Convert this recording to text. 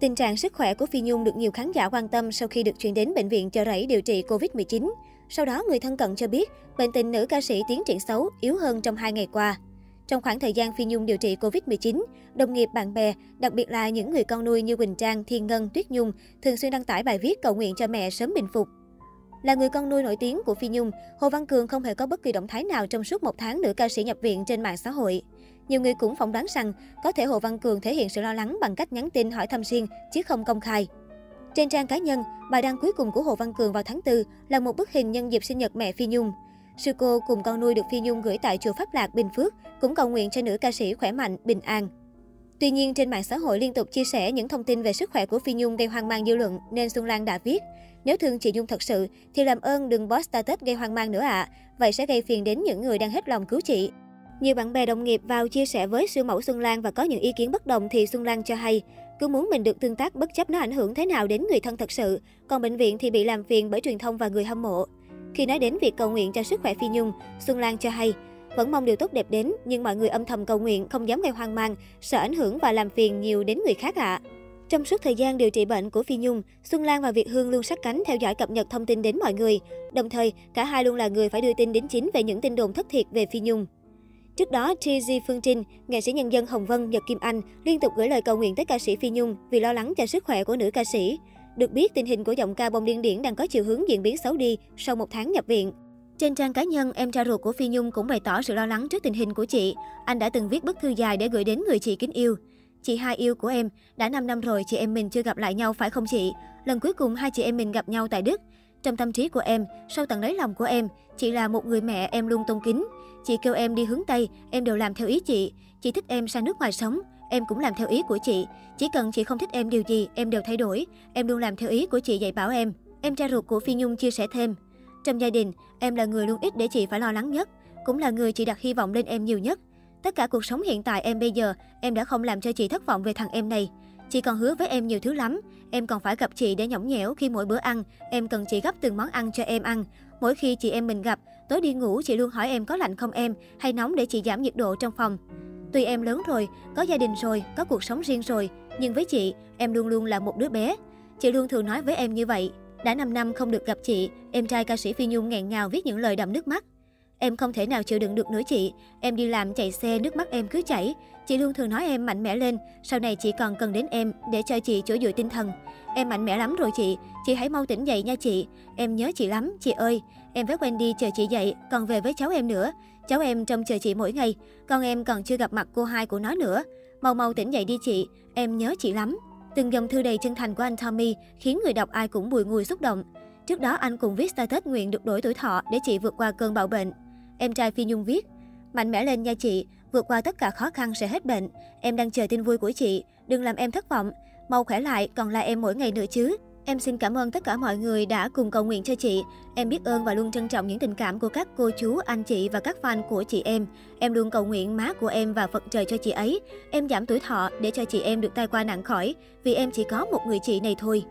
Tình trạng sức khỏe của Phi Nhung được nhiều khán giả quan tâm sau khi được chuyển đến bệnh viện chợ rẫy điều trị Covid-19. Sau đó, người thân cận cho biết bệnh tình nữ ca sĩ tiến triển xấu, yếu hơn trong hai ngày qua. Trong khoảng thời gian Phi Nhung điều trị Covid-19, đồng nghiệp, bạn bè, đặc biệt là những người con nuôi như Quỳnh Trang, Thiên Ngân, Tuyết Nhung thường xuyên đăng tải bài viết cầu nguyện cho mẹ sớm bình phục. Là người con nuôi nổi tiếng của Phi Nhung, Hồ Văn Cường không hề có bất kỳ động thái nào trong suốt một tháng nữ ca sĩ nhập viện trên mạng xã hội. Nhiều người cũng phỏng đoán rằng có thể Hồ Văn Cường thể hiện sự lo lắng bằng cách nhắn tin hỏi thăm riêng chứ không công khai. Trên trang cá nhân, bài đăng cuối cùng của Hồ Văn Cường vào tháng 4 là một bức hình nhân dịp sinh nhật mẹ Phi Nhung. Sư cô cùng con nuôi được Phi Nhung gửi tại chùa Pháp Lạc, Bình Phước, cũng cầu nguyện cho nữ ca sĩ khỏe mạnh, bình an. Tuy nhiên, trên mạng xã hội liên tục chia sẻ những thông tin về sức khỏe của Phi Nhung gây hoang mang dư luận, nên Xuân Lan đã viết Nếu thương chị Nhung thật sự, thì làm ơn đừng post status gây hoang mang nữa ạ, à. vậy sẽ gây phiền đến những người đang hết lòng cứu chị. Nhiều bạn bè đồng nghiệp vào chia sẻ với siêu mẫu Xuân Lan và có những ý kiến bất đồng thì Xuân Lan cho hay, cứ muốn mình được tương tác bất chấp nó ảnh hưởng thế nào đến người thân thật sự, còn bệnh viện thì bị làm phiền bởi truyền thông và người hâm mộ. Khi nói đến việc cầu nguyện cho sức khỏe Phi Nhung, Xuân Lan cho hay, vẫn mong điều tốt đẹp đến, nhưng mọi người âm thầm cầu nguyện, không dám gây hoang mang, sợ ảnh hưởng và làm phiền nhiều đến người khác ạ. À. Trong suốt thời gian điều trị bệnh của Phi Nhung, Xuân Lan và Việt Hương luôn sát cánh theo dõi cập nhật thông tin đến mọi người. Đồng thời, cả hai luôn là người phải đưa tin đến chính về những tin đồn thất thiệt về Phi Nhung. Trước đó, TG Phương Trinh, nghệ sĩ nhân dân Hồng Vân, Nhật Kim Anh liên tục gửi lời cầu nguyện tới ca sĩ Phi Nhung vì lo lắng cho sức khỏe của nữ ca sĩ. Được biết, tình hình của giọng ca bông điên điển đang có chiều hướng diễn biến xấu đi sau một tháng nhập viện. Trên trang cá nhân, em trai ruột của Phi Nhung cũng bày tỏ sự lo lắng trước tình hình của chị. Anh đã từng viết bức thư dài để gửi đến người chị kính yêu. Chị hai yêu của em, đã 5 năm rồi chị em mình chưa gặp lại nhau phải không chị? Lần cuối cùng hai chị em mình gặp nhau tại Đức. Trong tâm trí của em, sâu tận đáy lòng của em, chị là một người mẹ em luôn tôn kính. Chị kêu em đi hướng Tây, em đều làm theo ý chị. Chị thích em sang nước ngoài sống, em cũng làm theo ý của chị. Chỉ cần chị không thích em điều gì, em đều thay đổi. Em luôn làm theo ý của chị dạy bảo em. Em trai ruột của Phi Nhung chia sẻ thêm. Trong gia đình, em là người luôn ít để chị phải lo lắng nhất. Cũng là người chị đặt hy vọng lên em nhiều nhất. Tất cả cuộc sống hiện tại em bây giờ, em đã không làm cho chị thất vọng về thằng em này. Chị còn hứa với em nhiều thứ lắm. Em còn phải gặp chị để nhõng nhẽo khi mỗi bữa ăn, em cần chị gấp từng món ăn cho em ăn. Mỗi khi chị em mình gặp, tối đi ngủ chị luôn hỏi em có lạnh không em, hay nóng để chị giảm nhiệt độ trong phòng. Tuy em lớn rồi, có gia đình rồi, có cuộc sống riêng rồi, nhưng với chị, em luôn luôn là một đứa bé. Chị luôn thường nói với em như vậy. Đã 5 năm không được gặp chị, em trai ca sĩ Phi Nhung nghẹn ngào viết những lời đậm nước mắt. Em không thể nào chịu đựng được nữa chị. Em đi làm chạy xe, nước mắt em cứ chảy. Chị luôn thường nói em mạnh mẽ lên. Sau này chị còn cần đến em để cho chị chỗ dựa tinh thần. Em mạnh mẽ lắm rồi chị. Chị hãy mau tỉnh dậy nha chị. Em nhớ chị lắm, chị ơi. Em với Wendy chờ chị dậy, còn về với cháu em nữa. Cháu em trông chờ chị mỗi ngày. Con em còn chưa gặp mặt cô hai của nó nữa. Mau mau tỉnh dậy đi chị. Em nhớ chị lắm. Từng dòng thư đầy chân thành của anh Tommy khiến người đọc ai cũng bùi ngùi xúc động. Trước đó anh cùng viết status nguyện được đổi tuổi thọ để chị vượt qua cơn bạo bệnh. Em trai Phi Nhung viết, mạnh mẽ lên nha chị, vượt qua tất cả khó khăn sẽ hết bệnh. Em đang chờ tin vui của chị, đừng làm em thất vọng. Mau khỏe lại, còn là em mỗi ngày nữa chứ. Em xin cảm ơn tất cả mọi người đã cùng cầu nguyện cho chị. Em biết ơn và luôn trân trọng những tình cảm của các cô chú, anh chị và các fan của chị em. Em luôn cầu nguyện má của em và Phật trời cho chị ấy. Em giảm tuổi thọ để cho chị em được tai qua nạn khỏi, vì em chỉ có một người chị này thôi.